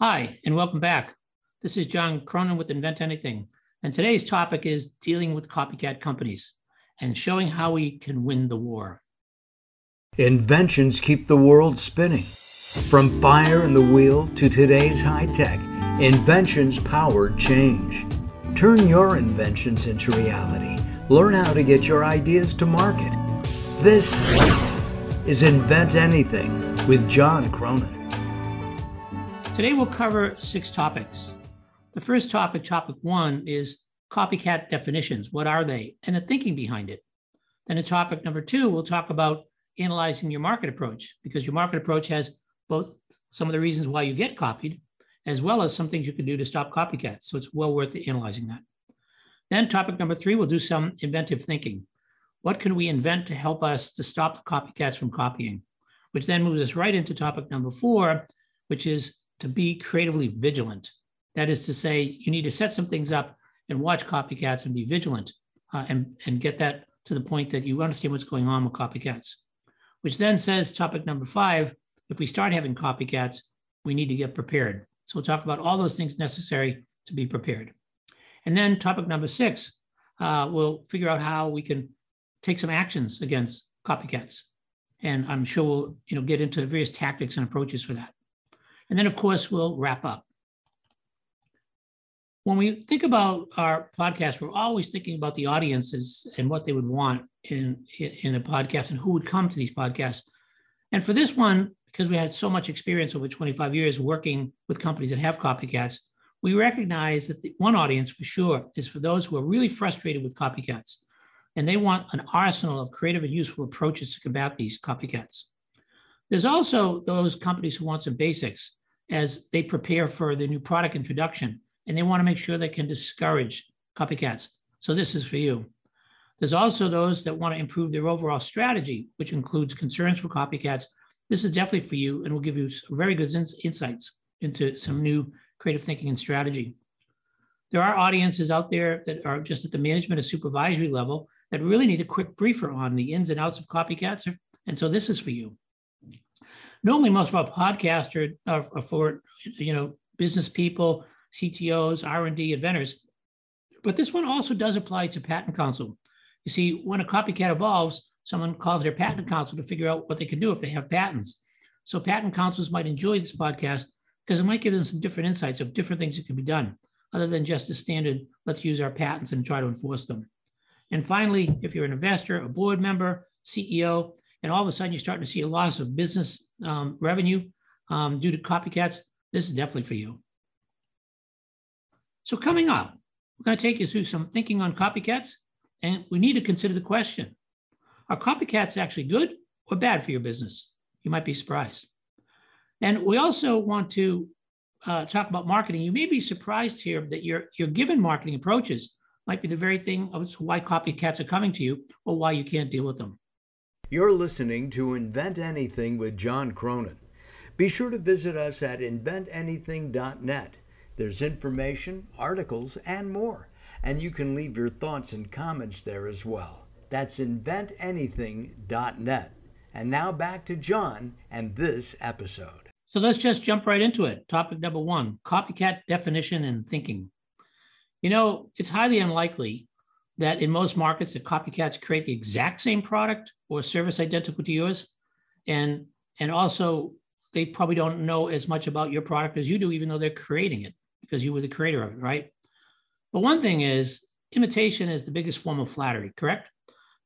Hi, and welcome back. This is John Cronin with Invent Anything. And today's topic is dealing with copycat companies and showing how we can win the war. Inventions keep the world spinning. From fire and the wheel to today's high tech, inventions power change. Turn your inventions into reality. Learn how to get your ideas to market. This is Invent Anything with John Cronin. Today we'll cover six topics. The first topic, topic one, is copycat definitions. What are they? And the thinking behind it. Then in topic number two, we'll talk about analyzing your market approach because your market approach has both some of the reasons why you get copied, as well as some things you can do to stop copycats. So it's well worth analyzing that. Then topic number three, we'll do some inventive thinking. What can we invent to help us to stop the copycats from copying? Which then moves us right into topic number four, which is to be creatively vigilant. That is to say, you need to set some things up and watch copycats and be vigilant uh, and, and get that to the point that you understand what's going on with copycats. Which then says, topic number five, if we start having copycats, we need to get prepared. So we'll talk about all those things necessary to be prepared. And then topic number six, uh, we'll figure out how we can take some actions against copycats. And I'm sure we'll you know, get into various tactics and approaches for that. And then, of course, we'll wrap up. When we think about our podcast, we're always thinking about the audiences and what they would want in, in a podcast and who would come to these podcasts. And for this one, because we had so much experience over 25 years working with companies that have copycats, we recognize that the one audience for sure is for those who are really frustrated with copycats and they want an arsenal of creative and useful approaches to combat these copycats. There's also those companies who want some basics as they prepare for the new product introduction and they want to make sure they can discourage copycats. So this is for you. There's also those that want to improve their overall strategy, which includes concerns for copycats. This is definitely for you and will give you very good insights into some new creative thinking and strategy. There are audiences out there that are just at the management and supervisory level that really need a quick briefer on the ins and outs of copycats. And so this is for you normally most of our podcasts are, are, for you know business people, CTOs, R&D, inventors. But this one also does apply to patent counsel. You see, when a copycat evolves, someone calls their patent counsel to figure out what they can do if they have patents. So patent counsels might enjoy this podcast because it might give them some different insights of different things that can be done, other than just the standard, let's use our patents and try to enforce them. And finally, if you're an investor, a board member, CEO, and all of a sudden you're starting to see a loss of business um, revenue um, due to copycats, this is definitely for you. So coming up, we're going to take you through some thinking on copycats, and we need to consider the question, are copycats actually good or bad for your business? You might be surprised. And we also want to uh, talk about marketing. You may be surprised here that your, your given marketing approaches might be the very thing of why copycats are coming to you or why you can't deal with them. You're listening to Invent Anything with John Cronin. Be sure to visit us at inventanything.net. There's information, articles, and more. And you can leave your thoughts and comments there as well. That's inventanything.net. And now back to John and this episode. So let's just jump right into it. Topic number one copycat definition and thinking. You know, it's highly unlikely that in most markets, the copycats create the exact same product or service identical to yours. And, and also, they probably don't know as much about your product as you do, even though they're creating it because you were the creator of it, right? But one thing is, imitation is the biggest form of flattery, correct?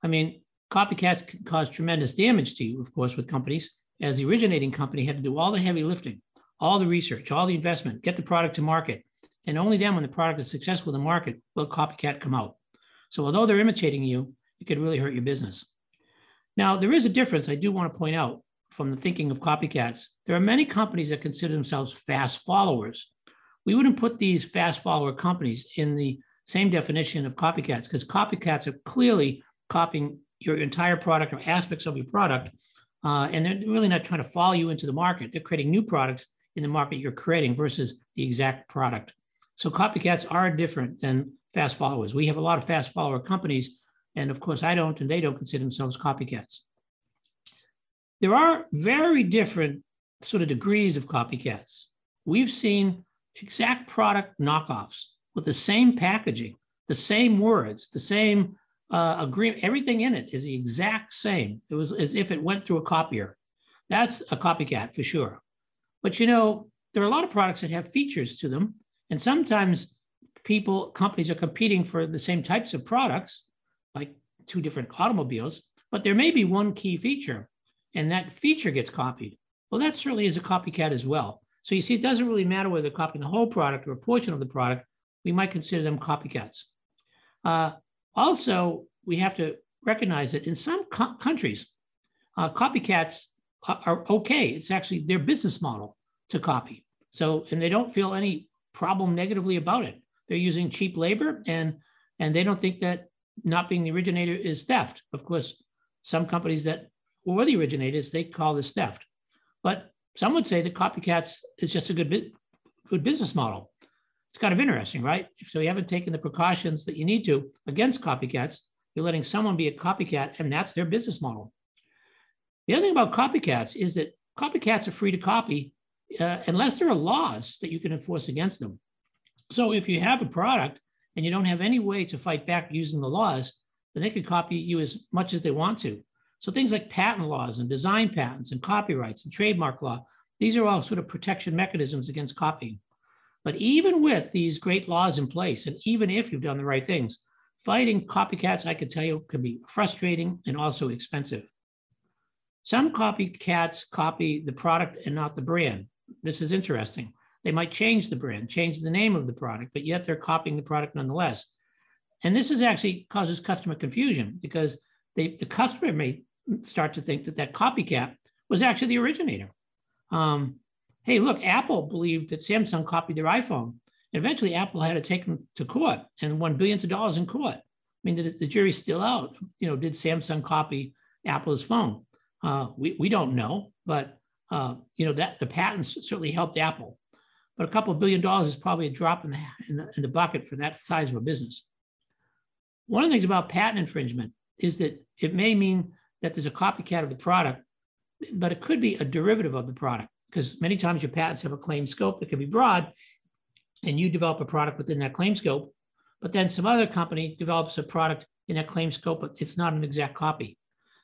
I mean, copycats can cause tremendous damage to you, of course, with companies, as the originating company had to do all the heavy lifting, all the research, all the investment, get the product to market. And only then, when the product is successful in the market, will copycat come out. So although they're imitating you, it could really hurt your business. Now, there is a difference I do want to point out from the thinking of copycats. There are many companies that consider themselves fast followers. We wouldn't put these fast follower companies in the same definition of copycats because copycats are clearly copying your entire product or aspects of your product. Uh, and they're really not trying to follow you into the market. They're creating new products in the market you're creating versus the exact product. So copycats are different than fast followers. We have a lot of fast follower companies, and of course, I don't, and they don't consider themselves copycats. There are very different sort of degrees of copycats. we've seen exact product knockoffs with the same packaging, the same words, the same uh, agreement. Everything in it is the exact same. It was as if it went through a copier. That's a copycat for sure. But you know, there are a lot of products that have features to them, and sometimes people, companies are competing for the same types of products, like two different automobiles, but there may be one key feature, and that feature gets copied. Well, that certainly is a copycat as well. So you see, it doesn't really matter whether they're copying the whole product or a portion of the product. We might consider them copycats. Uh, also, we have to recognize that in some co- countries, uh, copycats are, are okay. It's actually their business model to copy. So, and they don't feel any problem negatively about it. They're using cheap labor and and they don't think that not being the originator is theft. Of course, some companies that were the originators, they call this theft. But some would say that copycats is just a good, good business model. It's kind of interesting, right? So you haven't taken the precautions that you need to against copycats. You're letting someone be a copycat, and that's their business model. The other thing about copycats is that copycats are free to copy uh, unless there are laws that you can enforce against them. So if you have a product and you don't have any way to fight back using the laws, then they could copy you as much as they want to. So things like patent laws and design patents and copyrights and trademark law, these are all sort of protection mechanisms against copying. But even with these great laws in place, and even if you've done the right things, fighting copycats, I can tell you, can be frustrating and also expensive. Some copycats copy the product and not the brand. This is interesting. They might change the brand, change the name of the product, but yet they're copying the product nonetheless. And this is actually causes customer confusion because they, the customer may start to think that that copycat was actually the originator. Um, hey, look, Apple believed that Samsung copied their iPhone. Eventually, Apple had to take them to court and won billions of dollars in court. I mean, the, the jury's still out. You know, did Samsung copy Apple's phone? Uh, we, we don't know, but uh, you know that the patents certainly helped Apple. But a couple of billion dollars is probably a drop in the, in the, in the bucket for that size of a business. One of the things about patent infringement is that it may mean that there's a copycat of the product, but it could be a derivative of the product because many times your patents have a claim scope that can be broad and you develop a product within that claim scope, but then some other company develops a product in that claim scope, but it's not an exact copy.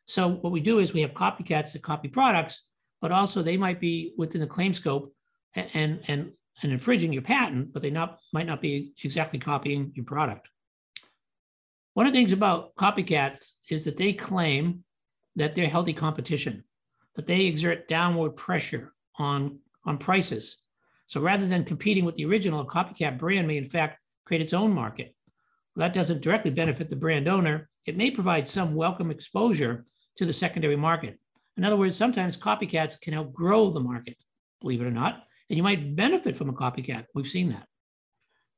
So what we do is we have copycats that copy products, but also they might be within the claim scope and, and, and, and infringing your patent, but they not, might not be exactly copying your product. One of the things about copycats is that they claim that they're healthy competition, that they exert downward pressure on, on prices. So rather than competing with the original, a copycat brand may in fact create its own market. Well, that doesn't directly benefit the brand owner. It may provide some welcome exposure to the secondary market. In other words, sometimes copycats can help grow the market, believe it or not, and you might benefit from a copycat. We've seen that.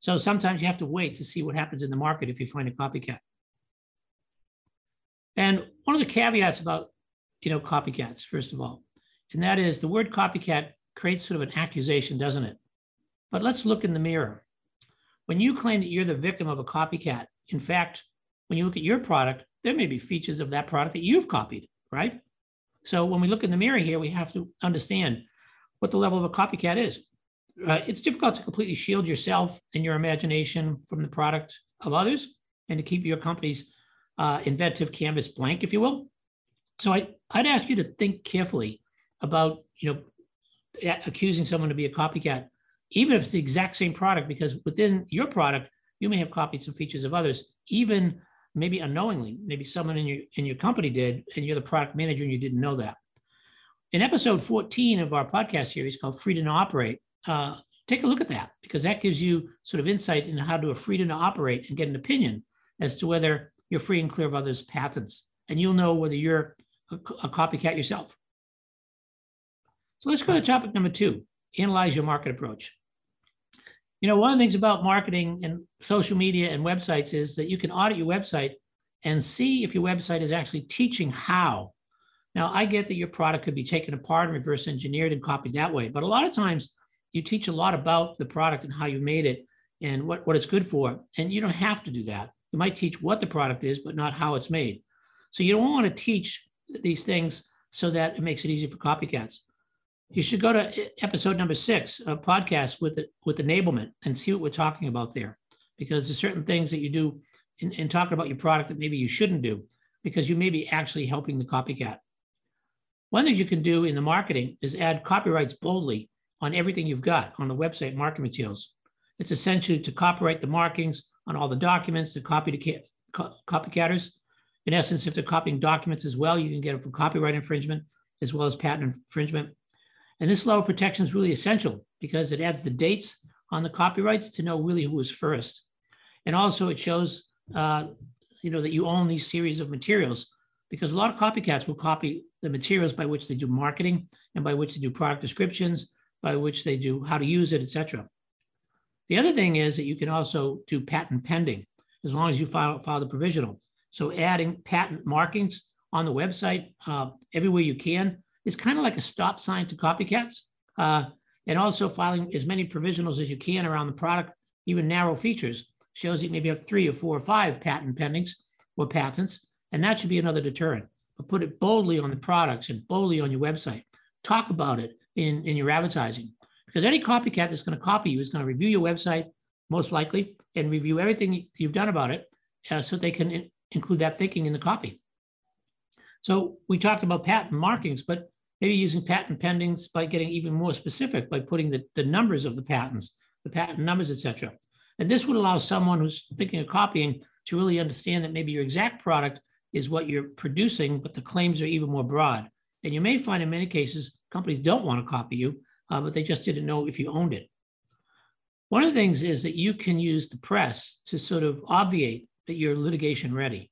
So sometimes you have to wait to see what happens in the market if you find a copycat. And one of the caveats about, you know, copycats, first of all, and that is the word copycat creates sort of an accusation, doesn't it? But let's look in the mirror. When you claim that you're the victim of a copycat, in fact, when you look at your product, there may be features of that product that you've copied, right? So when we look in the mirror here, we have to understand what the level of a copycat is. Uh, it's difficult to completely shield yourself and your imagination from the product of others and to keep your company's uh, inventive canvas blank, if you will. So I, I'd ask you to think carefully about, you know, accusing someone to be a copycat, even if it's the exact same product, because within your product, you may have copied some features of others, even maybe unknowingly. Maybe someone in your in your company did, and you're the product manager and you didn't know that. In episode 14 of our podcast series called Freedom to Operate, uh, take a look at that because that gives you sort of insight into how to a freedom to operate and get an opinion as to whether you're free and clear of others' patents, and you'll know whether you're a, a copycat yourself. So let's go to topic number two analyze your market approach. You know, one of the things about marketing and social media and websites is that you can audit your website and see if your website is actually teaching how. Now, I get that your product could be taken apart and reverse engineered and copied that way, but a lot of times you teach a lot about the product and how you made it and what, what it's good for. And you don't have to do that. You might teach what the product is, but not how it's made. So you don't want to teach these things so that it makes it easy for copycats. you should go to episode number six, a podcast with with enablement, and see what we're talking about there, because there's certain things that you do in, in talking about your product that maybe you shouldn't do, because you may be actually helping the copycat. One thing you can do in the marketing is add copyrights boldly on everything you've got on the website marketing materials. It's essential to copyright the markings on all the documents, the copy to ca- copycatters. In essence, if they're copying documents as well, you can get it for copyright infringement as well as patent infringement. And this level of protection is really essential because it adds the dates on the copyrights to know really who was first. And also it shows, uh, you know, that you own these series of materials because a lot of copycats will copy the materials by which they do marketing and by which they do product descriptions, by which they do how to use it, etc. The other thing is that you can also do patent pending as long as you file, file the provisional. So adding patent markings on the website uh, everywhere you can is kind of like a stop sign to copycats. Uh, and also filing as many provisionals as you can around the product, even narrow features, shows you maybe have three or four or five patent pendings or patents and that should be another deterrent. But put it boldly on the products and boldly on your website. Talk about it in, in your advertising. Because any copycat that's going to copy you is going to review your website, most likely, and review everything you've done about it uh, so they can in- include that thinking in the copy. So we talked about patent markings, but maybe using patent pendings by getting even more specific by putting the, the numbers of the patents, the patent numbers, etc. And this would allow someone who's thinking of copying to really understand that maybe your exact product is what you're producing, but the claims are even more broad. And you may find in many cases, companies don't want to copy you, uh, but they just didn't know if you owned it. One of the things is that you can use the press to sort of obviate that you're litigation ready.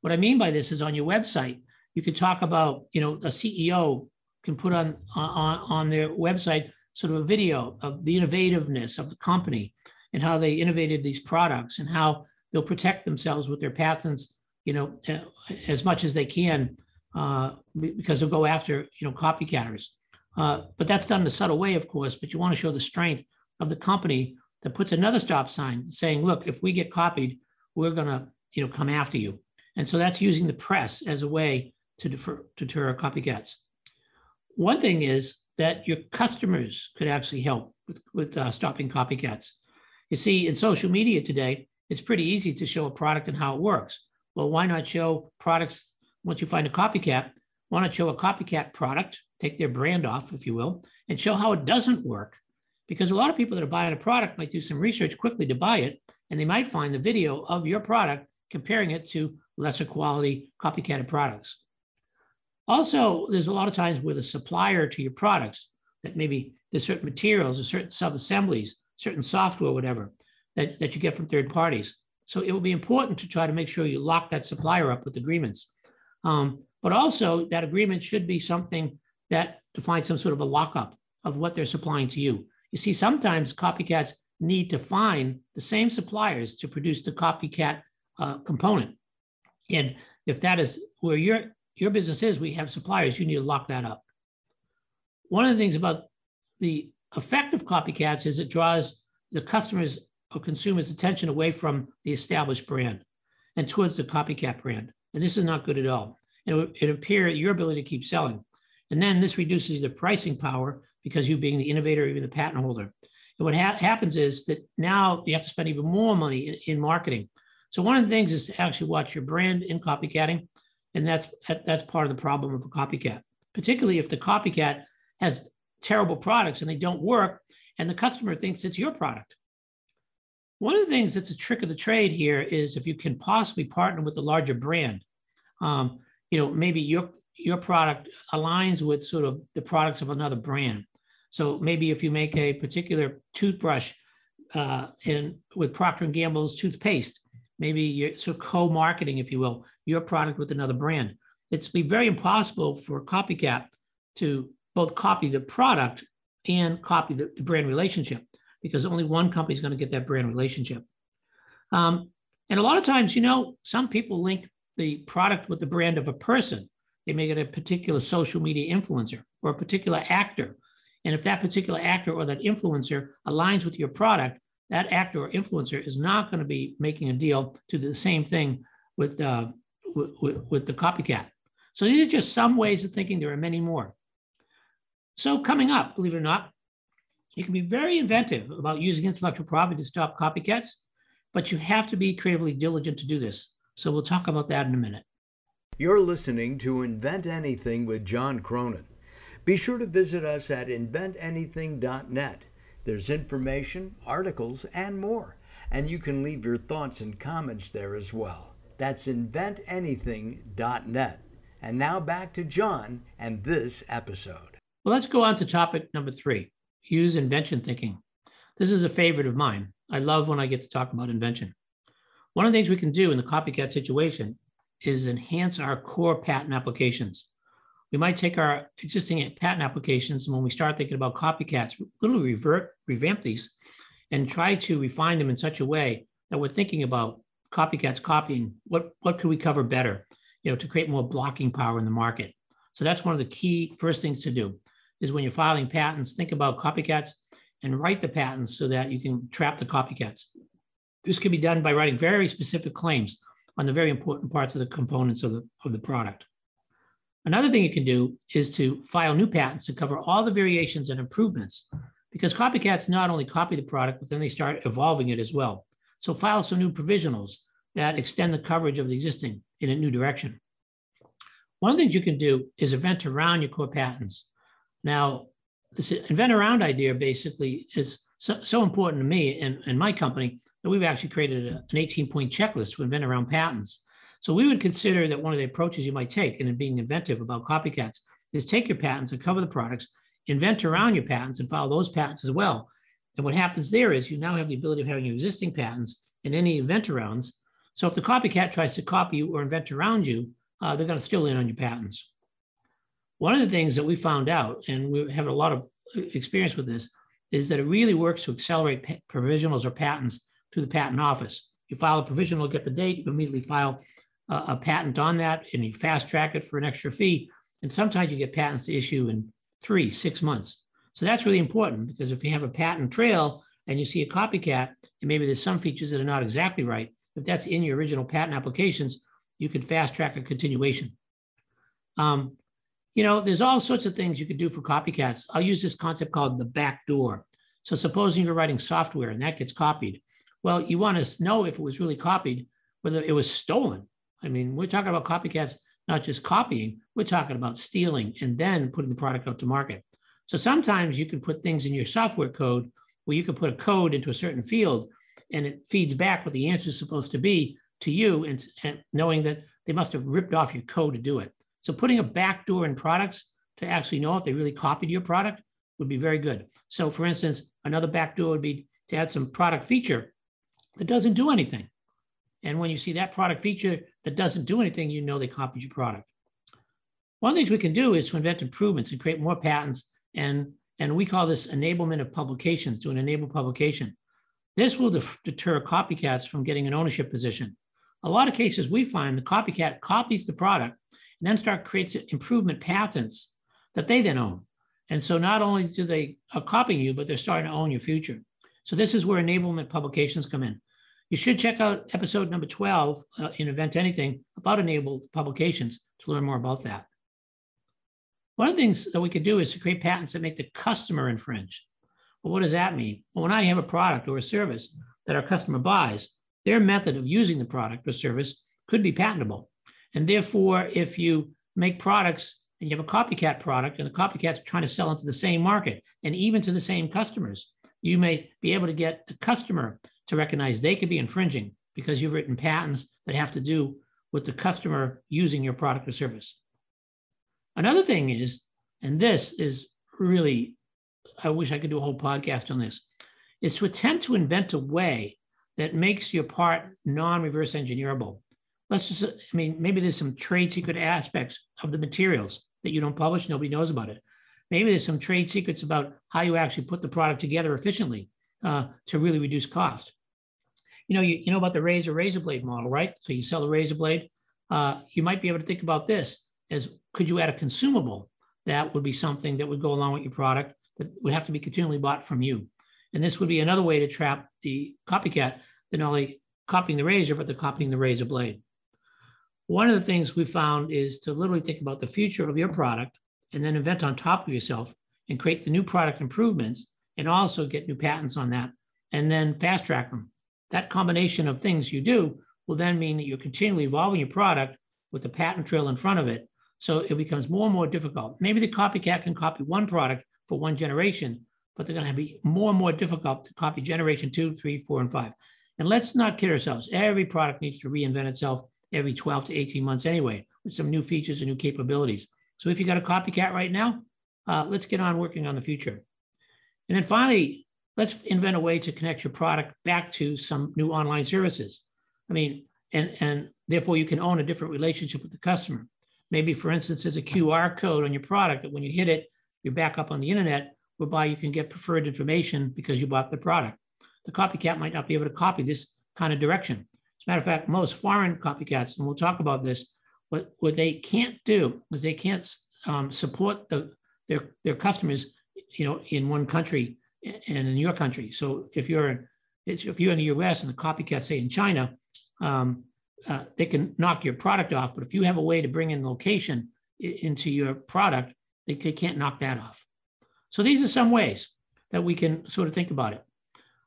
What I mean by this is on your website, you could talk about, you know, a CEO can put on, on, on their website sort of a video of the innovativeness of the company and how they innovated these products and how they'll protect themselves with their patents you know, as much as they can uh, because they'll go after, you know, copycatters. Uh, but that's done in a subtle way, of course, but you want to show the strength of the company that puts another stop sign saying, look, if we get copied, we're going to, you know, come after you. And so that's using the press as a way to defer, deter copycats. One thing is that your customers could actually help with, with uh, stopping copycats. You see, in social media today, it's pretty easy to show a product and how it works well, why not show products once you find a copycat? Why not show a copycat product, take their brand off, if you will, and show how it doesn't work? Because a lot of people that are buying a product might do some research quickly to buy it, and they might find the video of your product comparing it to lesser quality copycat products. Also, there's a lot of times where the supplier to your products that maybe there's certain materials or certain sub-assemblies, certain software, whatever, that, that you get from third parties. So it will be important to try to make sure you lock that supplier up with agreements. Um, but also, that agreement should be something that defines some sort of a lockup of what they're supplying to you. You see, sometimes copycats need to find the same suppliers to produce the copycat uh, component. And if that is where your, your business is, we have suppliers, you need to lock that up. One of the things about the effect of copycats is it draws the customers or consumers' attention away from the established brand and towards the copycat brand. And this is not good at all. And it, it impair your ability to keep selling. And then this reduces the pricing power because you being the innovator, or even the patent holder. And what ha- happens is that now you have to spend even more money in, in, marketing. So one of the things is to actually watch your brand in copycatting, and that's that's part of the problem of a copycat, particularly if the copycat has terrible products and they don't work, and the customer thinks it's your product. One of the things that's a trick of the trade here is if you can possibly partner with the larger brand. Um, you know, maybe your your product aligns with sort of the products of another brand. So maybe if you make a particular toothbrush uh, in with Procter and Gamble's toothpaste, maybe you're sort of co-marketing, if you will, your product with another brand. It's be very impossible for copycat to both copy the product and copy the, the brand relationship because only one company is going to get that brand relationship. Um, and a lot of times, you know, some people link the product with the brand of a person. They make it a particular social media influencer or a particular actor. And if that particular actor or that influencer aligns with your product, that actor or influencer is not going to be making a deal to do the same thing with, uh, with, with the copycat. So these are just some ways of thinking. There are many more. So, coming up, believe it or not, you can be very inventive about using intellectual property to stop copycats, but you have to be creatively diligent to do this. So, we'll talk about that in a minute. You're listening to Invent Anything with John Cronin. Be sure to visit us at inventanything.net. There's information, articles, and more. And you can leave your thoughts and comments there as well. That's inventanything.net. And now back to John and this episode. Well, let's go on to topic number three use invention thinking. This is a favorite of mine. I love when I get to talk about invention. One of the things we can do in the copycat situation is enhance our core patent applications we might take our existing patent applications and when we start thinking about copycats, literally revert, revamp these and try to refine them in such a way that we're thinking about copycats copying. What, what could we cover better, you know, to create more blocking power in the market? So that's one of the key first things to do is when you're filing patents, think about copycats and write the patents so that you can trap the copycats. This can be done by writing very specific claims on the very important parts of the components of the, of the product. Another thing you can do is to file new patents to cover all the variations and improvements because copycats not only copy the product, but then they start evolving it as well. So file some new provisionals that extend the coverage of the existing in a new direction. One of the things you can do is invent around your core patents. Now, this invent around idea basically is so, so important to me and, and my company that we've actually created a, an 18 point checklist to invent around patents. So we would consider that one of the approaches you might take in being inventive about copycats is take your patents and cover the products, invent around your patents and file those patents as well. And what happens there is you now have the ability of having your existing patents and any invent arounds. So if the copycat tries to copy you or invent around you, uh, they're going to steal in on your patents. One of the things that we found out, and we have a lot of experience with this, is that it really works to accelerate provisionals or patents to the patent office. You file a provisional, get the date, you immediately file a, a patent on that and you fast track it for an extra fee. And sometimes you get patents to issue in three, six months. So that's really important because if you have a patent trail and you see a copycat, and maybe there's some features that are not exactly right, if that's in your original patent applications, you can fast track a continuation. Um, you know, there's all sorts of things you could do for copycats. I'll use this concept called the back door. So supposing you're writing software and that gets copied. Well, you want to know if it was really copied, whether it was stolen. I mean, we're talking about copycats, not just copying, we're talking about stealing and then putting the product out to market. So sometimes you can put things in your software code where you can put a code into a certain field and it feeds back what the answer is supposed to be to you and, and knowing that they must have ripped off your code to do it. So putting a backdoor in products to actually know if they really copied your product would be very good. So for instance, another backdoor would be to add some product feature that doesn't do anything. And when you see that product feature that doesn't do anything, you know they copied your product. One of the things we can do is to invent improvements and create more patents. And, and we call this enablement of publications to an enable publication. This will deter copycats from getting an ownership position. A lot of cases we find the copycat copies the product and then start creates improvement patents that they then own. And so not only do they are copying you, but they're starting to own your future. So this is where enablement publications come in. You should check out episode number 12 uh, in Invent Anything about enabled publications to learn more about that. One of the things that we could do is to create patents that make the customer infringe. Well, what does that mean? Well, when I have a product or a service that our customer buys, their method of using the product or service could be patentable. And therefore, if you make products and you have a copycat product and the copycat's trying to sell into the same market and even to the same customers, you may be able to get the customer to recognize they could be infringing because you've written patents that have to do with the customer using your product or service. Another thing is, and this is really, I wish I could do a whole podcast on this, is to attempt to invent a way that makes your part non reverse engineerable. Let's just, I mean, maybe there's some trade secret aspects of the materials that you don't publish, nobody knows about it. Maybe there's some trade secrets about how you actually put the product together efficiently uh, to really reduce cost you know, you, you know about the razor razor blade model, right? So you sell a razor blade. Uh, you might be able to think about this as could you add a consumable that would be something that would go along with your product that would have to be continually bought from you. And this would be another way to trap the copycat. They're not only copying the razor, but they're copying the razor blade. One of the things we found is to literally think about the future of your product and then invent on top of yourself and create the new product improvements and also get new patents on that and then fast track them. That combination of things you do will then mean that you're continually evolving your product with the patent trail in front of it. So it becomes more and more difficult. Maybe the copycat can copy one product for one generation, but they're going to be more and more difficult to copy generation two, three, four, and five. And let's not kid ourselves. Every product needs to reinvent itself every 12 to 18 months anyway, with some new features and new capabilities. So if you got a copycat right now, uh, let's get on working on the future. And then finally, let's invent a way to connect your product back to some new online services. I mean, and, and therefore you can own a different relationship with the customer. Maybe, for instance, there's a QR code on your product that when you hit it, you're back up on the internet, whereby you can get preferred information because you bought the product. The copycat might not be able to copy this kind of direction. Matter of fact, most foreign copycats, and we'll talk about this, what, what they can't do is they can't um, support the, their, their customers, you know, in one country and in your country. So if you're if you're in the U.S. and the copycat say in China, um, uh, they can knock your product off. But if you have a way to bring in location into your product, they, they can't knock that off. So these are some ways that we can sort of think about it.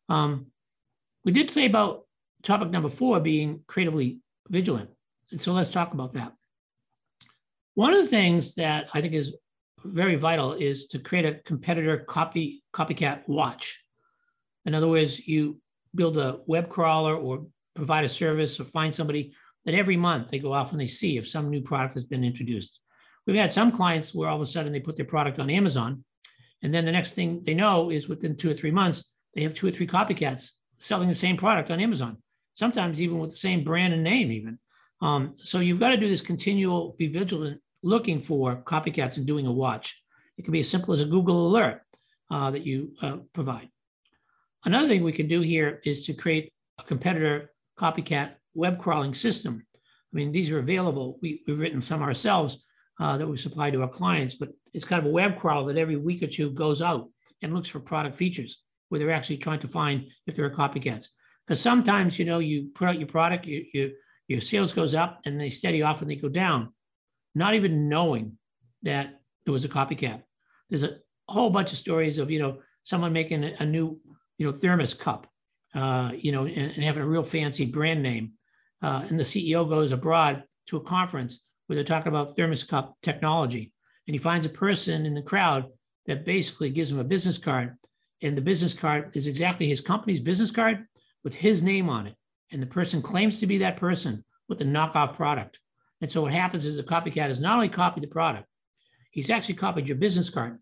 Um, we did say about topic number four being creatively vigilant. And so let's talk about that. One of the things that I think is very vital is to create a competitor copy copycat watch. In other words, you build a web crawler or provide a service or find somebody that every month they go off and they see if some new product has been introduced. We've had some clients where all of a sudden they put their product on Amazon, and then the next thing they know is within two or three months, they have two or three copycats selling the same product on Amazon, sometimes even with the same brand and name, even. Um, so you've got to do this continual, be vigilant looking for copycats and doing a watch. It can be as simple as a Google alert uh, that you uh, provide. Another thing we can do here is to create a competitor copycat web crawling system. I mean, these are available. We, have written some ourselves uh, that we supply to our clients, but it's kind of a web crawl that every week or two goes out and looks for product features where they're actually trying to find if there are copycats. Because sometimes, you know, you put out your product, you, you, your sales goes up and they steady off and they go down not even knowing that it was a copycat. There's a whole bunch of stories of, you know, someone making a, new, you know, thermos cup, uh, you know, and, and, having a real fancy brand name. Uh, and the CEO goes abroad to a conference where they're talking about thermos cup technology. And he finds a person in the crowd that basically gives him a business card. And the business card is exactly his company's business card with his name on it. And the person claims to be that person with the knockoff product. And so what happens is the copycat has not only copied the product, he's actually copied your business card.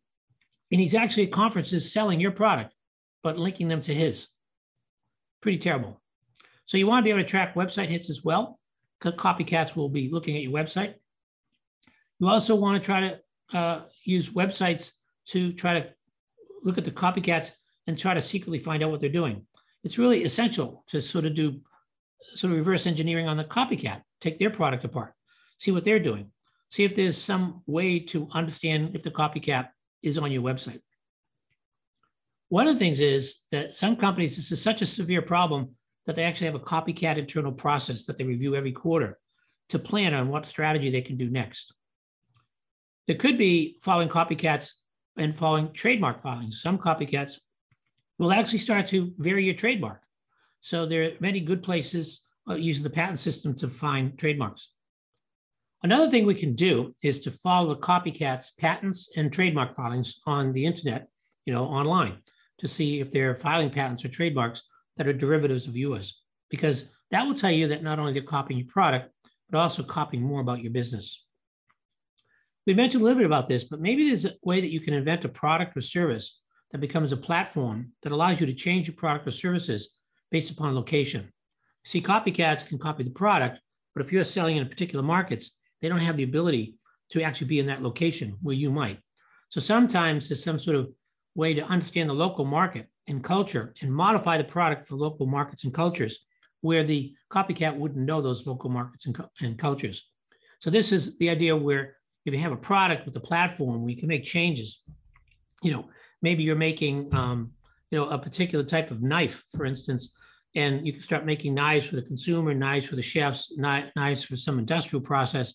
And he's actually at conferences selling your product, but linking them to his. Pretty terrible. So you want to be able to track website hits as well, copycats will be looking at your website. You also want to try to uh, use websites to try to look at the copycats and try to secretly find out what they're doing. It's really essential to sort of do sort of reverse engineering on the copycat, take their product apart see what they're doing. See if there's some way to understand if the copycat is on your website. One of the things is that some companies, this is such a severe problem that they actually have a copycat internal process that they review every quarter to plan on what strategy they can do next. There could be following copycats and following trademark filings. Some copycats will actually start to vary your trademark. So there are many good places uh, using the patent system to find trademarks. Another thing we can do is to follow the copycats patents and trademark filings on the internet, you know, online to see if they're filing patents or trademarks that are derivatives of yours, because that will tell you that not only they're copying your product, but also copying more about your business. We mentioned a little bit about this, but maybe there's a way that you can invent a product or service that becomes a platform that allows you to change your product or services based upon location. See, copycats can copy the product, but if you're selling in particular markets, they don't have the ability to actually be in that location where you might. So sometimes there's some sort of way to understand the local market and culture and modify the product for local markets and cultures where the copycat wouldn't know those local markets and, and cultures. So this is the idea where if you have a product with a platform we can make changes, you know, maybe you're making, um, you know, a particular type of knife, for instance, and you can start making knives for the consumer, knives for the chefs, knives for some industrial process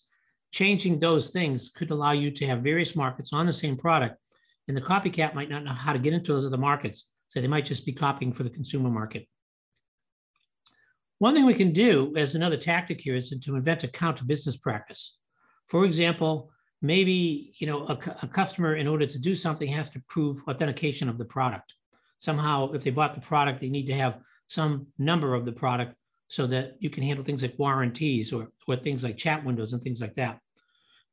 changing those things could allow you to have various markets on the same product And the copycat might not know how to get into those other markets. So they might just be copying for the consumer market. One thing we can do as another tactic here is to invent a counter business practice. For example, maybe you know a, a, customer in order to do something has to prove authentication of the product. Somehow if they bought the product they need to have some number of the product so that you can handle things like warranties or, or things like chat windows and things like that.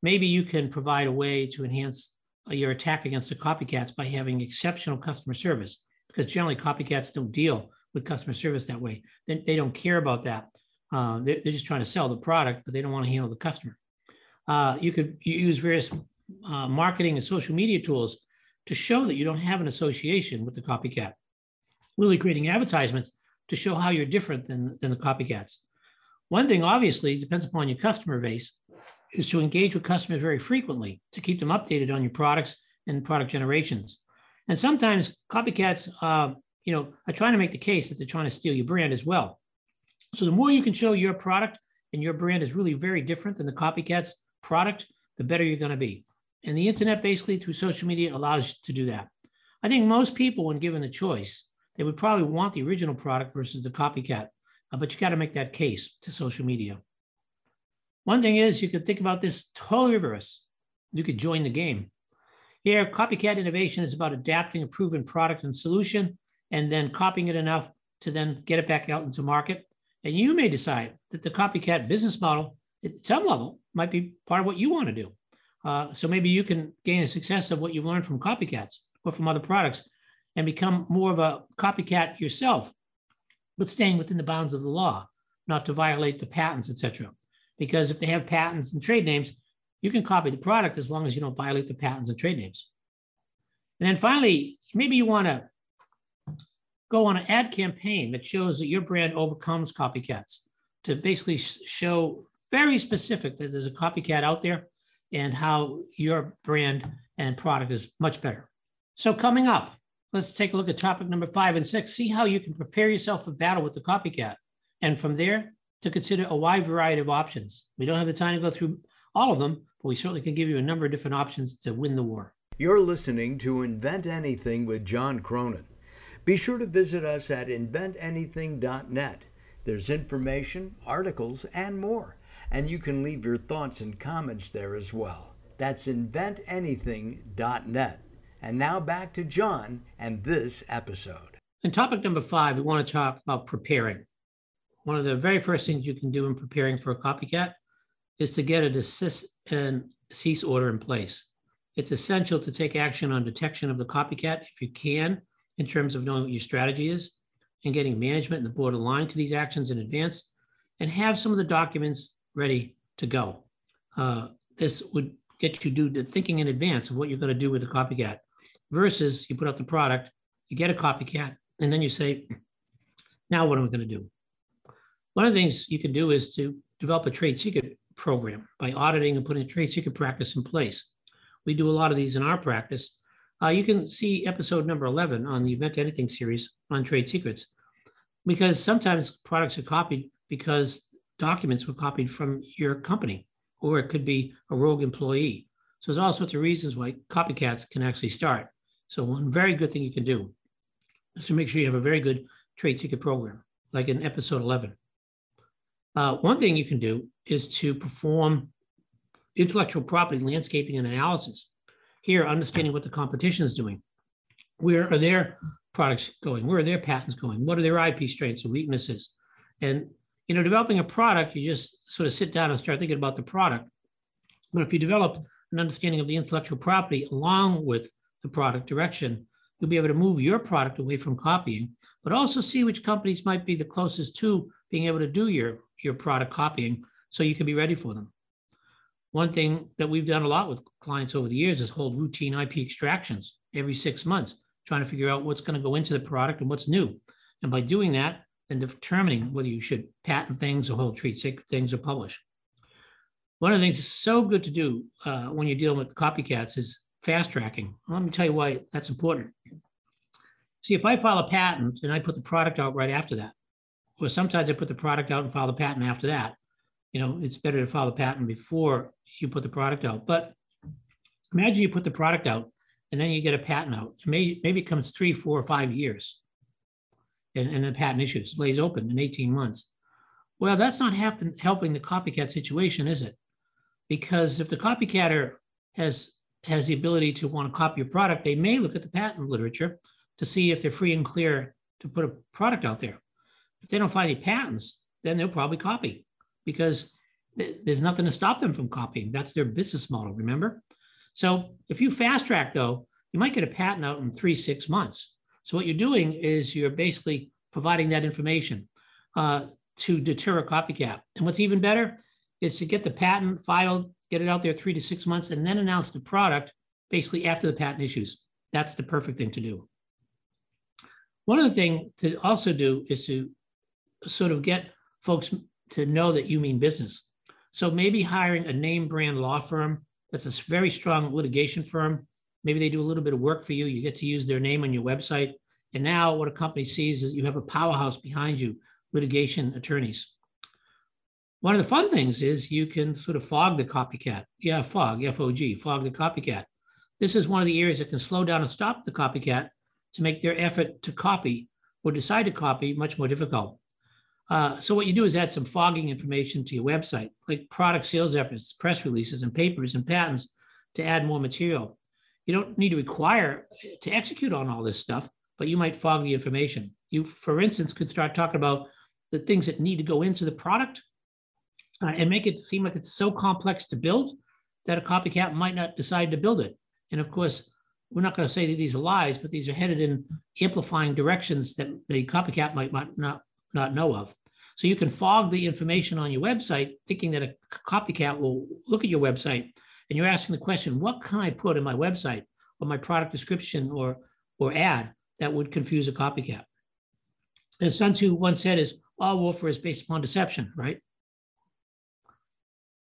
Maybe you can provide a way to enhance uh, your attack against the copycats by having exceptional customer service because generally copycats don't deal with customer service that way. They, they don't care about that. Uh, they're, they're just trying to sell the product but they don't want to handle the customer uh, you could use various uh, marketing and social media tools to show that you don't have an association with the copycat. Really creating advertisements to show how you're different than, than the copycats. One thing obviously depends upon your customer base is to engage with customers very frequently to keep them updated on your products and product generations. And sometimes copycats, uh, you know, are trying to make the case that they're trying to steal your brand as well. So the more you can show your product and your brand is really very different than the copycats, product, the better you're going to be. And the internet, basically through social media, allows you to do that. I think most people, when given the choice, they would probably want the original product versus the copycat. Uh, but you got to make that case to social media. One thing is, you could think about this totally reverse. You could join the game. Here, copycat innovation is about adapting a proven product and solution and then copying it enough to then get it back out into market. And you may decide that the copycat business model, at some level, might be part of what you want to do. Uh, so maybe you can gain a success of what you've learned from copycats or from other products and become more of a copycat yourself, but staying within the bounds of the law, not to violate the patents, etc. Because if they have patents and trade names, you can copy the product as long as you don't violate the patents and trade names. And then finally, maybe you want to go on an ad campaign that shows that your brand overcomes copycats to basically show very specific that there's a copycat out there and how your brand and product is much better. So, coming up, let's take a look at topic number five and six. See how you can prepare yourself for battle with the copycat. And from there, to consider a wide variety of options. We don't have the time to go through all of them, but we certainly can give you a number of different options to win the war. You're listening to Invent Anything with John Cronin. Be sure to visit us at inventanything.net. There's information, articles, and more and you can leave your thoughts and comments there as well. That's inventanything.net. And now back to John and this episode. In topic number five, we want to talk about preparing. One of the very first things you can do in preparing for a copycat is to get a desist and cease order in place. It's essential to take action on detection of the copycat if you can, in terms of knowing what your strategy is and getting management and the board aligned to these actions in advance, and have some of the documents ready to go. Uh, this would get you do the thinking in advance of what you're going to do with the copycat versus you put out the product, you get a copycat, and then you say, now what am I going to do? One of the things you can do is to develop a trade secret program by auditing and putting a trade secret practice in place. We do a lot of these in our practice. Uh, you can see episode number 11 on the Invent Anything series on trade secrets, because sometimes products are copied because documents were copied from your company, or it could be a rogue employee. So there's all sorts of reasons why copycats can actually start. So one very good thing you can do is to make sure you have a very good trade secret program, like in episode 11. Uh, one thing you can do is to perform intellectual property landscaping and analysis. Here, understanding what the competition is doing. Where are their products going? Where are their patents going? What are their IP strengths and weaknesses? And you know, developing a product, you just sort of sit down and start thinking about the product. But if you develop an understanding of the intellectual property along with the product direction, you'll be able to move your product away from copying, but also see which companies might be the closest to being able to do your, your product copying so you can be ready for them. One thing that we've done a lot with clients over the years is hold routine IP extractions every six months, trying to figure out what's going to go into the product and what's new. And by doing that, and determining whether you should patent things or hold treat things or publish. One of the things that's so good to do uh, when you're dealing with copycats is fast tracking. Let me tell you why that's important. See, if I file a patent and I put the product out right after that, or sometimes I put the product out and file the patent after that, you know, it's better to file the patent before you put the product out. But imagine you put the product out and then you get a patent out. Maybe it comes three, four, or five years. And, and the patent issues lays open in 18 months. Well, that's not happen, helping the copycat situation, is it? Because if the copycatter has has the ability to want to copy your product, they may look at the patent literature to see if they're free and clear to put a product out there. If they don't find any patents, then they'll probably copy because th- there's nothing to stop them from copying. That's their business model, remember? So if you fast track, though, you might get a patent out in three, six months. So what you're doing is you're basically providing that information uh, to deter a copycat. And what's even better is to get the patent filed, get it out there three to six months, and then announce the product basically after the patent issues. That's the perfect thing to do. One other thing to also do is to sort of get folks to know that you mean business. So maybe hiring a name brand law firm that's a very strong litigation firm. Maybe they do a little bit of work for you. You get to use their name on your website. And now what a company sees is you have a powerhouse behind you, litigation attorneys. One of the fun things is you can sort of fog the copycat. Yeah, fog, F O G, fog the copycat. This is one of the areas that can slow down and stop the copycat to make their effort to copy or decide to copy much more difficult. Uh, so what you do is add some fogging information to your website, like product sales efforts, press releases, and papers and patents to add more material. You don't need to require to execute on all this stuff, but you might fog the information. You, for instance, could start talking about the things that need to go into the product uh, and make it seem like it's so complex to build that a copycat might not decide to build it. And of course, we're not going to say that these are lies, but these are headed in amplifying directions that the copycat might, might not, not know of. So you can fog the information on your website, thinking that a copycat will look at your website and you're asking the question, what can I put in my website or my product description or, or ad that would confuse a copycat? And Sun Tzu once said is all warfare is based upon deception, right?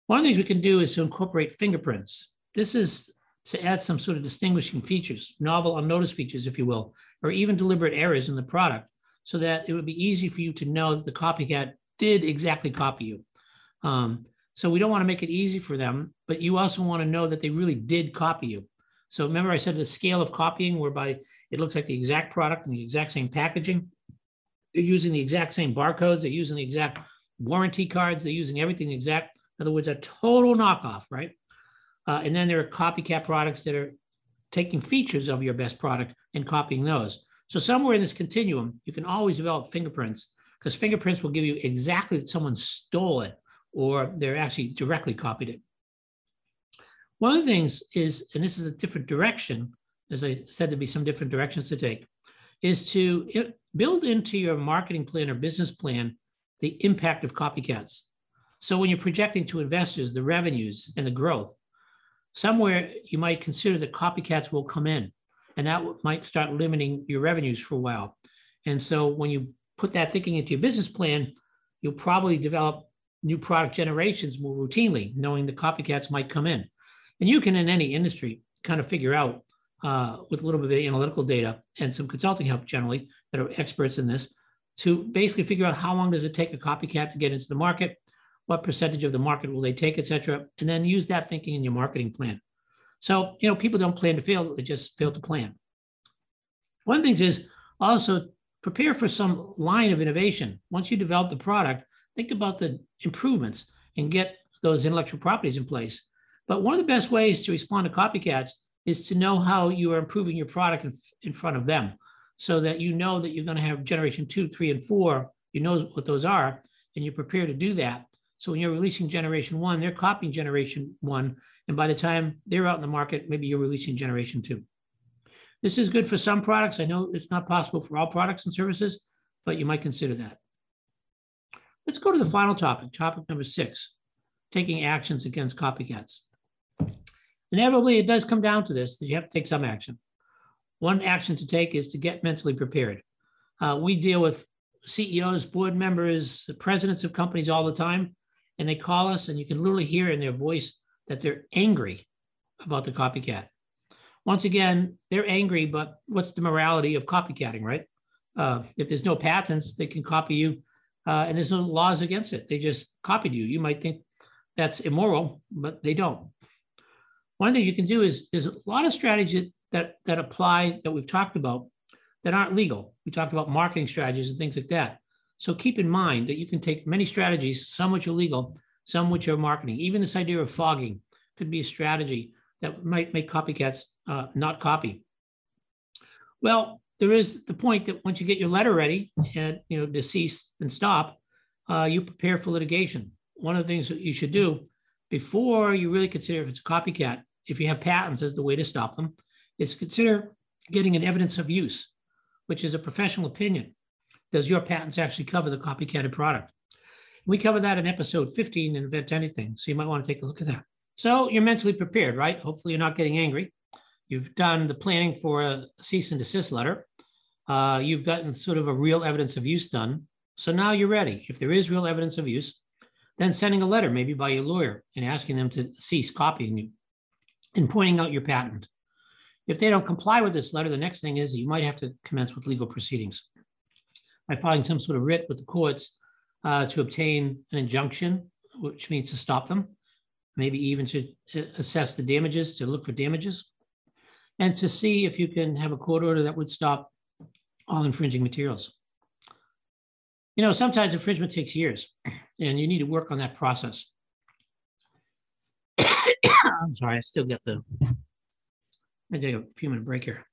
One of the things we can do is to incorporate fingerprints. This is to add some sort of distinguishing features, novel, unnoticed features, if you will, or even deliberate errors in the product, so that it would be easy for you to know that the copycat did exactly copy you. Um, so we don't want to make it easy for them, but you also want to know that they really did copy you. So remember, I said the scale of copying, whereby it looks like the exact product and the exact same packaging. They're using the exact same barcodes. They're using the exact warranty cards. They're using everything exact. In other words, a total knockoff, right? Uh, and then there are copycat products that are taking features of your best product and copying those. So somewhere in this continuum, you can always develop fingerprints because fingerprints will give you exactly that someone stole it or they're actually directly copied it. One of the things is, and this is a different direction, as I said, there'd be some different directions to take, is to build into your marketing plan or business plan the impact of copycats. So when you're projecting to investors the revenues and the growth, somewhere you might consider that copycats will come in and that might start limiting your revenues for a while. And so when you put that thinking into your business plan, you'll probably develop new product generations more routinely, knowing the copycats might come in. And you can, in any industry, kind of figure out uh, with a little bit of analytical data and some consulting help generally that are experts in this to basically figure out how long does it take a copycat to get into the market what percentage of the market will they take, et cetera, and then use that thinking in your marketing plan. So, you know, people don't plan to fail, they just fail to plan. One the things is also prepare for some line of innovation. Once you develop the product, think about the improvements and get those intellectual properties in place. But one of the best ways to respond to copycats is to know how you are improving your product in, in front of them so that you know that you're going to have generation two, three, and four. You know what those are, and you're prepared to do that. So when you're releasing generation one, they're copying generation one. And by the time they're out in the market, maybe you're releasing generation two. This is good for some products. I know it's not possible for all products and services, but you might consider that. Let's go to the final topic, topic number six, taking actions against copycats. Inevitably, it does come down to this, that you have to take some action. One action to take is to get mentally prepared. Uh, we deal with CEOs, board members, presidents of companies all the time and they call us, and you can literally hear in their voice that they're angry about the copycat. Once again, they're angry, but what's the morality of copycatting, right? Uh, if there's no patents, they can copy you, uh, and there's no laws against it. They just copied you. You might think that's immoral, but they don't. One of the things you can do is there's a lot of strategies that that apply that we've talked about that aren't legal. We talked about marketing strategies and things like that. So keep in mind that you can take many strategies, some which are legal, some which are marketing. Even this idea of fogging could be a strategy that might make copycats uh, not copy. Well, there is the point that once you get your letter ready and you know to cease and stop, uh, you prepare for litigation. One of the things that you should do before you really consider if it's a copycat, if you have patents as the way to stop them, is consider getting an evidence of use, which is a professional opinion. Does your patents actually cover the copycatted product? We cover that in episode 15 in Invent Anything. So you might want to take a look at that. So you're mentally prepared, right? Hopefully you're not getting angry. You've done the planning for a cease and desist letter. Uh, you've gotten sort of a real evidence of use done. So now you're ready. If there is real evidence of use, then sending a letter, maybe by your lawyer, and asking them to cease copying you and pointing out your patent. If they don't comply with this letter, the next thing is you might have to commence with legal proceedings by filing some sort of writ with the courts uh, to obtain an injunction, which means to stop them, maybe even to uh, assess the damages, to look for damages, and to see if you can have a court order that would stop all infringing materials. You know, sometimes infringement takes years, and you need to work on that process. I'm sorry, I still get the. I take a few minute break here.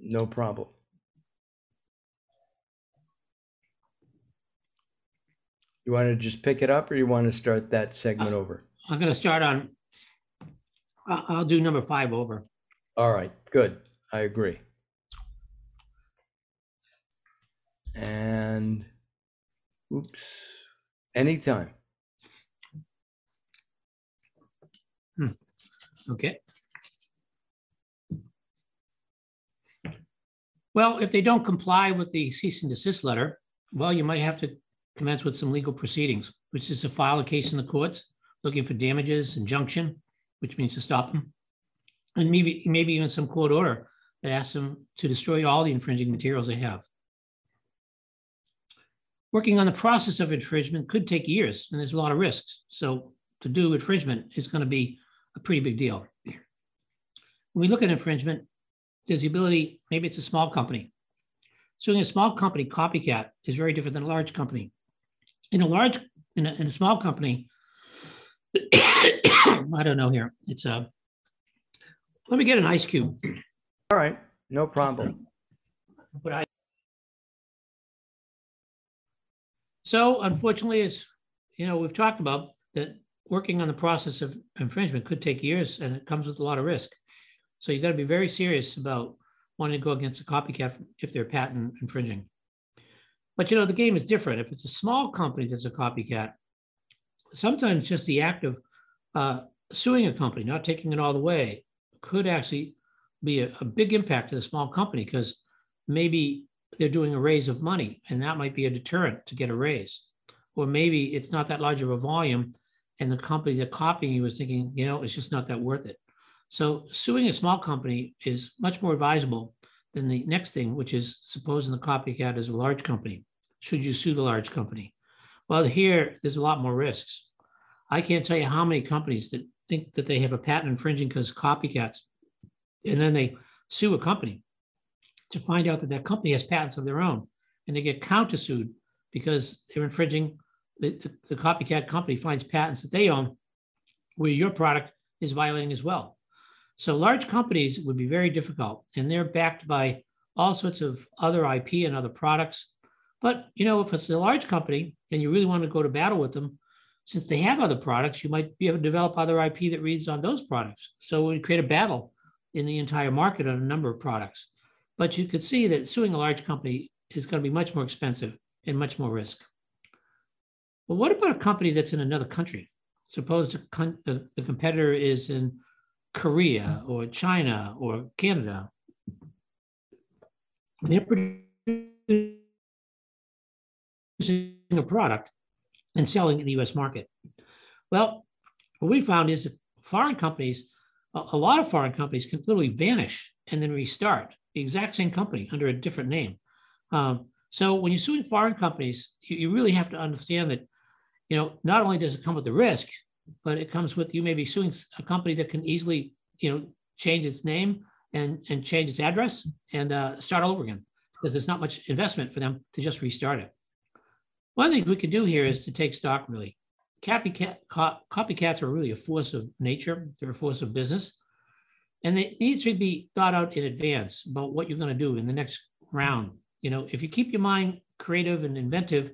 No problem. You want to just pick it up or you want to start that segment uh, over? I'm going to start on. I'll do number five over. All right, good. I agree. Oops, anytime. Hmm. Okay. Well, if they don't comply with the cease and desist letter, well, you might have to commence with some legal proceedings, which is to file a case in the courts, looking for damages, injunction, which means to stop them. And maybe, maybe even some court order that asks them to destroy all the infringing materials they have. Working on the process of infringement could take years, and there's a lot of risks. So to do infringement is going to be a pretty big deal. When we look at infringement, there's the ability, maybe it's a small company. Suing a small company, copycat, is very different than a large company. In a large, in a, in a small company, I don't know here. It's a, let me get an ice cube. All right, no problem. But I, so unfortunately, as you know, we've talked about that working on the process of infringement could take years and it comes with a lot of risk. So you got to be very serious about wanting to go against a copycat if they're patent infringing. But you know, the game is different. If it's a small company that's a copycat, sometimes just the act of uh, suing a company, not taking it all the way, could actually be a, a big impact to the small company because maybe they're doing a raise of money and that might be a deterrent to get a raise. Or maybe it's not that large of a volume and the company that copying you is thinking, you know, it's just not that worth it. So suing a small company is much more advisable than the next thing, which is supposing the copycat is a large company. Should you sue the large company? Well, here there's a lot more risks. I can't tell you how many companies that think that they have a patent infringing because copycats, and then they sue a company to find out that that company has patents of their own, and they get countersued because they're infringing. The, the, the copycat company finds patents that they own, where your product is violating as well. So large companies would be very difficult, and they're backed by all sorts of other IP and other products. But you know, if it's a large company and you really want to go to battle with them, since they have other products, you might be able to develop other IP that reads on those products. So it would create a battle in the entire market on a number of products. But you could see that suing a large company is going to be much more expensive and much more risk. But what about a company that's in another country? Suppose the, the competitor is in Korea or China or Canada. They're producing a product and selling in the US market. Well, what we found is that foreign companies, a lot of foreign companies can literally vanish and then restart the exact same company under a different name. Um, so when you're suing foreign companies, you, you really have to understand that, you know, not only does it come with the risk, but it comes with you maybe suing a company that can easily, you know, change its name and, and change its address and uh, start all over again because there's not much investment for them to just restart it. One thing we could do here is to take stock really. Copycat, copycats are really a force of nature, they're a force of business. And it needs to be thought out in advance about what you're going to do in the next round. You know, if you keep your mind creative and inventive,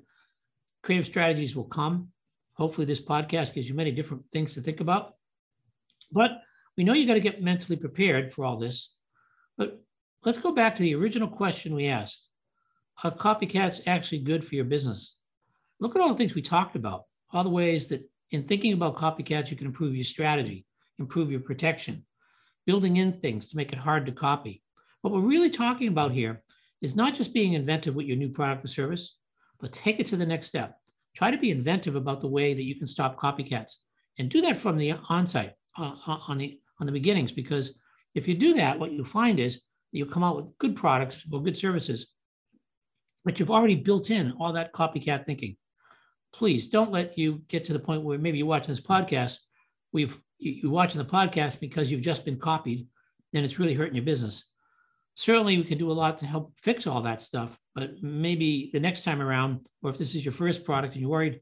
creative strategies will come. Hopefully, this podcast gives you many different things to think about. But we know you got to get mentally prepared for all this. But let's go back to the original question we asked Are copycats actually good for your business? Look at all the things we talked about, all the ways that in thinking about copycats, you can improve your strategy, improve your protection, building in things to make it hard to copy. What we're really talking about here is not just being inventive with your new product or service, but take it to the next step. Try to be inventive about the way that you can stop copycats and do that from the onsite uh, uh, on the on the beginnings because if you do that what you'll find is you'll come out with good products or good services but you've already built in all that copycat thinking please don't let you get to the point where maybe you're watching this podcast we've you're watching the podcast because you've just been copied and it's really hurting your business. Certainly we can do a lot to help fix all that stuff but maybe the next time around or if this is your first product and you're worried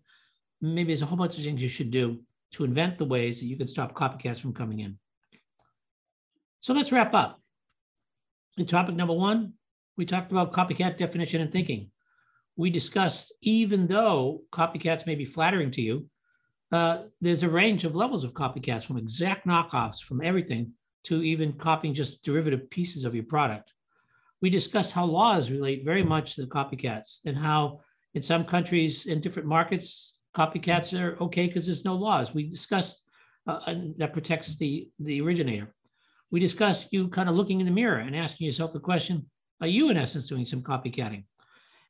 maybe there's a whole bunch of things you should do to invent the ways that you can stop copycats from coming in. So let's wrap up. In topic number one we talked about copycat definition and thinking. We discussed even though copycats may be flattering to you uh, there's a range of levels of copycats from exact knockoffs from everything to even copying just derivative pieces of your product. We discussed how laws relate very much to the copycats and how in some countries in different markets, copycats are okay because there's no laws. We discussed uh, that protects the, the originator. We discussed you kind of looking in the mirror and asking yourself the question, are you in essence doing some copycatting?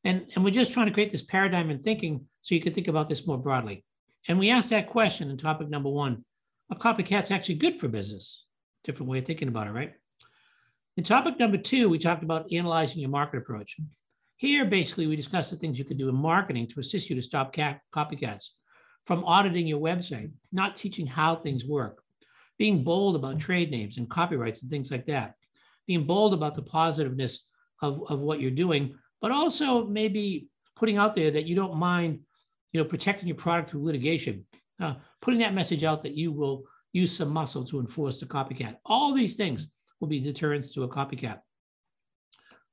And, and we're just trying to create this paradigm in thinking so you can think about this more broadly. And we asked that question in topic number one Are copycats actually good for business? Different way of thinking about it, right? In topic number two, we talked about analyzing your market approach. Here, basically, we discussed the things you could do in marketing to assist you to stop copycats from auditing your website, not teaching how things work, being bold about trade names and copyrights and things like that, being bold about the positiveness of, of what you're doing, but also maybe putting out there that you don't mind you know, protecting your product through litigation, uh, putting that message out that you will use some muscle to enforce the copycat. All these things will be deterrents to a copycat.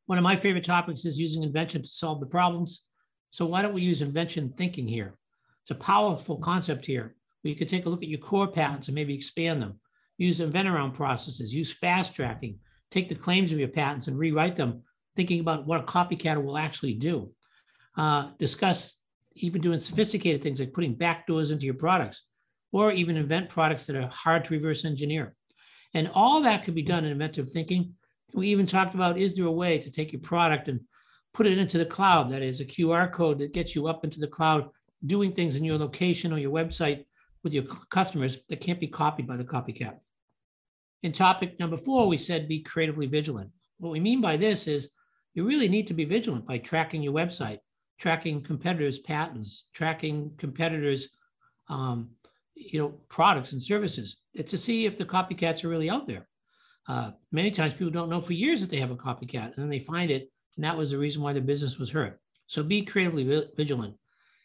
One of my favorite topics is using invention to solve the problems. So why don't we use invention thinking here? It's a powerful concept here you could take a look at your core patents and maybe expand them. Use invent around processes, use fast tracking, take the claims of your patents and rewrite them, thinking about what a copycat will actually do. Uh, discuss even doing sophisticated things like putting backdoors into your products, or even invent products that are hard to reverse engineer. And all that could be done in inventive thinking. We even talked about is there a way to take your product and put it into the cloud? That is a QR code that gets you up into the cloud, doing things in your location or your website with your customers that can't be copied by the copycat. In topic number four, we said be creatively vigilant. What we mean by this is you really need to be vigilant by tracking your website, tracking competitors' patents, tracking competitors' um, you know products and services to see if the copycats are really out there. Uh, many times people don't know for years that they have a copycat, and then they find it, and that was the reason why the business was hurt. So be creatively vigilant,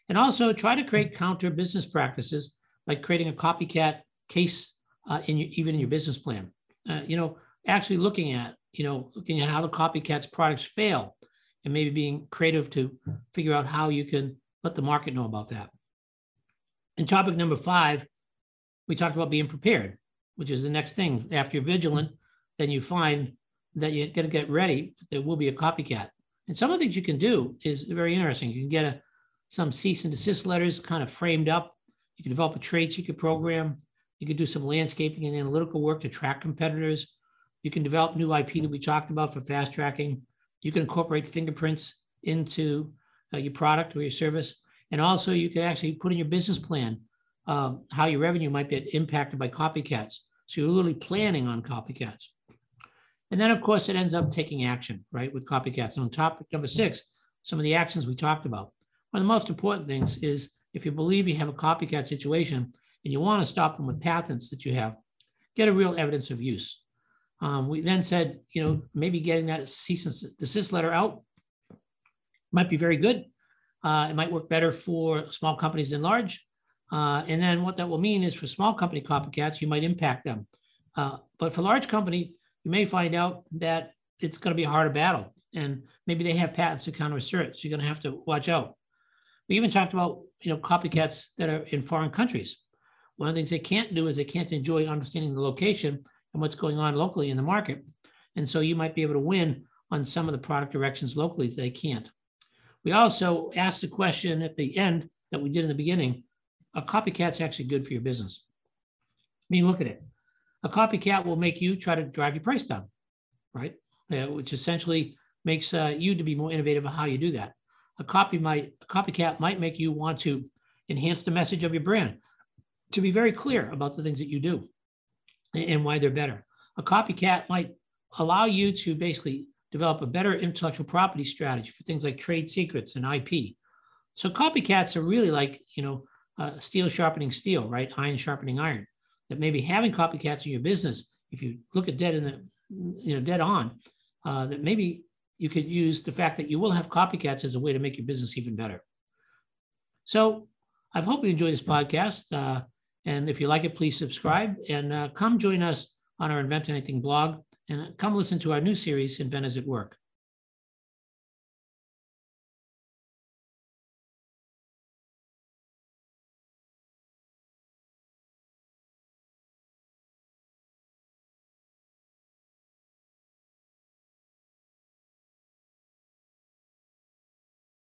and also try to create counter business practices like creating a copycat case uh, in your, even in your business plan. Uh, you know, actually looking at you know looking at how the copycats products fail and maybe being creative to figure out how you can let the market know about that. And topic number five, we talked about being prepared, which is the next thing. After you're vigilant, then you find that you're going to get ready. There will be a copycat. And some of the things you can do is very interesting. You can get a, some cease and desist letters kind of framed up. You can develop a trade secret program. You can do some landscaping and analytical work to track competitors. You can develop new IP that we talked about for fast tracking. You can incorporate fingerprints into uh, your product or your service. And also, you can actually put in your business plan um, how your revenue might be impacted by copycats. So you're literally planning on copycats. And then, of course, it ends up taking action, right, with copycats. And on topic number six, some of the actions we talked about. One of the most important things is if you believe you have a copycat situation and you want to stop them with patents that you have, get a real evidence of use. Um, we then said, you know, maybe getting that cease and desist letter out might be very good. Uh, it might work better for small companies than large. Uh, and then what that will mean is for small company copycats, you might impact them. Uh, but for large company, you may find out that it's going to be a harder battle. And maybe they have patents to counter assert. So you're going to have to watch out. We even talked about, you know, copycats that are in foreign countries. One of the things they can't do is they can't enjoy understanding the location and what's going on locally in the market. And so you might be able to win on some of the product directions locally that they can't. We also asked the question at the end that we did in the beginning, a copycat's actually good for your business. I mean, look at it. A copycat will make you try to drive your price down, right? Uh, which essentially makes uh, you to be more innovative of how you do that. A copy might a copycat might make you want to enhance the message of your brand, to be very clear about the things that you do and why they're better. A copycat might allow you to basically develop a better intellectual property strategy for things like trade secrets and IP. So copycats are really like, you know, uh, steel sharpening steel, right? Iron sharpening iron. That maybe having copycats in your business, if you look at dead in the, you know, dead on, uh, that maybe you could use the fact that you will have copycats as a way to make your business even better. So I hope you enjoy this podcast. Uh, and if you like it, please subscribe and uh, come join us on our Invent Anything blog and come listen to our new series, Inventors It Work.